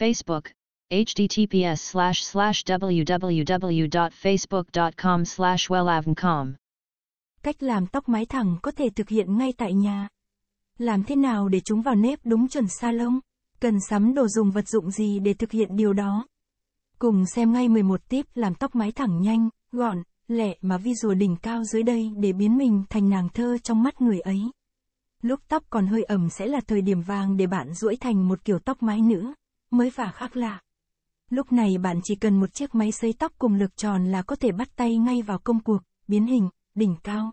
Facebook, https slash slash www.facebook.com slash wellavncom. Cách làm tóc mái thẳng có thể thực hiện ngay tại nhà. Làm thế nào để chúng vào nếp đúng chuẩn salon? Cần sắm đồ dùng vật dụng gì để thực hiện điều đó? Cùng xem ngay 11 tip làm tóc mái thẳng nhanh, gọn, lẹ mà vi rùa đỉnh cao dưới đây để biến mình thành nàng thơ trong mắt người ấy. Lúc tóc còn hơi ẩm sẽ là thời điểm vàng để bạn duỗi thành một kiểu tóc mái nữa mới và khác lạ. Lúc này bạn chỉ cần một chiếc máy sấy tóc cùng lực tròn là có thể bắt tay ngay vào công cuộc, biến hình, đỉnh cao.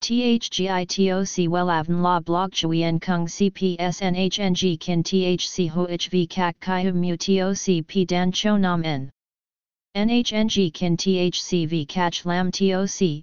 THGITOC WELAVN La Blog Chuyen Kung CPSNHNG Kin THC HOHV Kak Kai Mu TOC P Dan Cho Nam N. NHNG Kin THCV Catch Lam TOC,